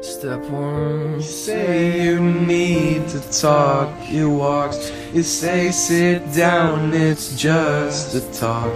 Step one, You say you need to talk, you walk. You say sit down, it's just a talk.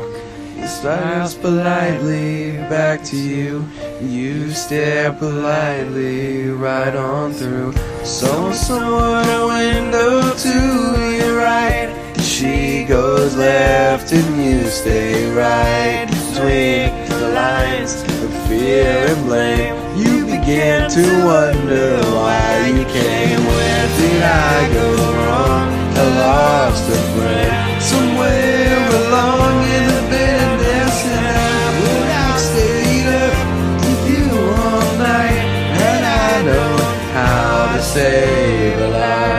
He smiles politely back to you. You stare politely right on through. So someone a window to your right. She goes left and you stay right between the lines of fear and blame. You begin to wonder why you came. Where did I go wrong? I lost a friend somewhere along in the bitterness, and I would have stayed up with you all night, and I know how to save a life.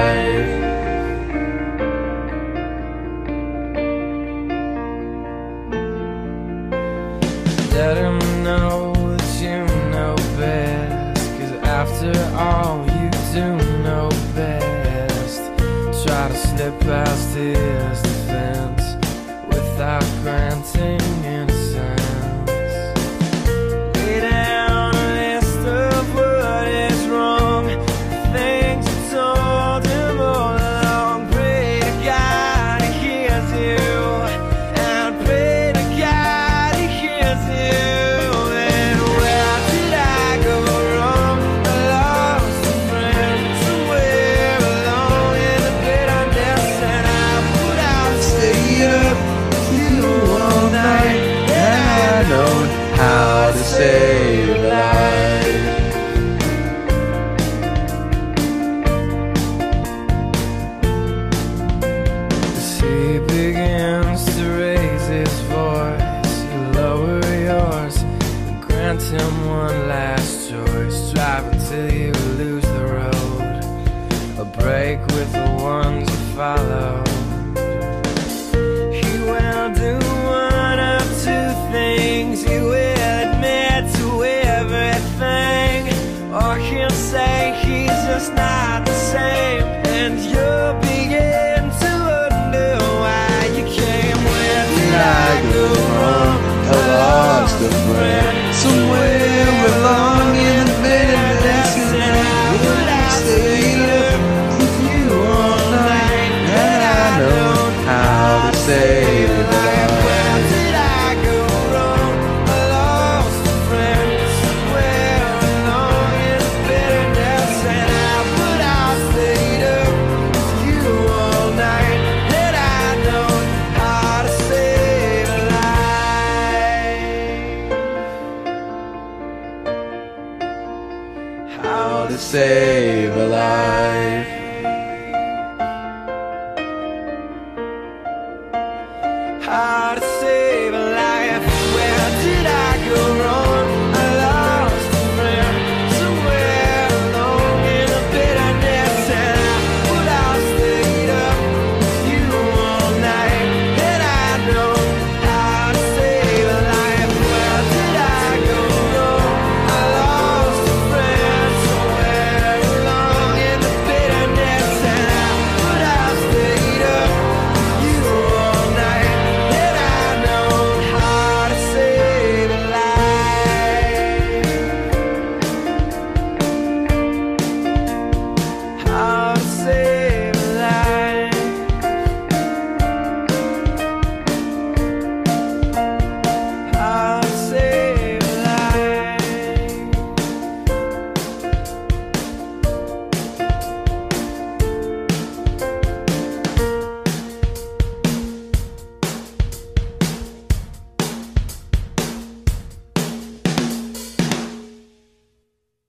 let him know after all, you do know best. Try to slip past his defense without granting how to save a life. As he begins to raise his voice, you lower yours and grant him one last choice. Drive until you lose the road, a break with the ones you follow. And you'll begin life.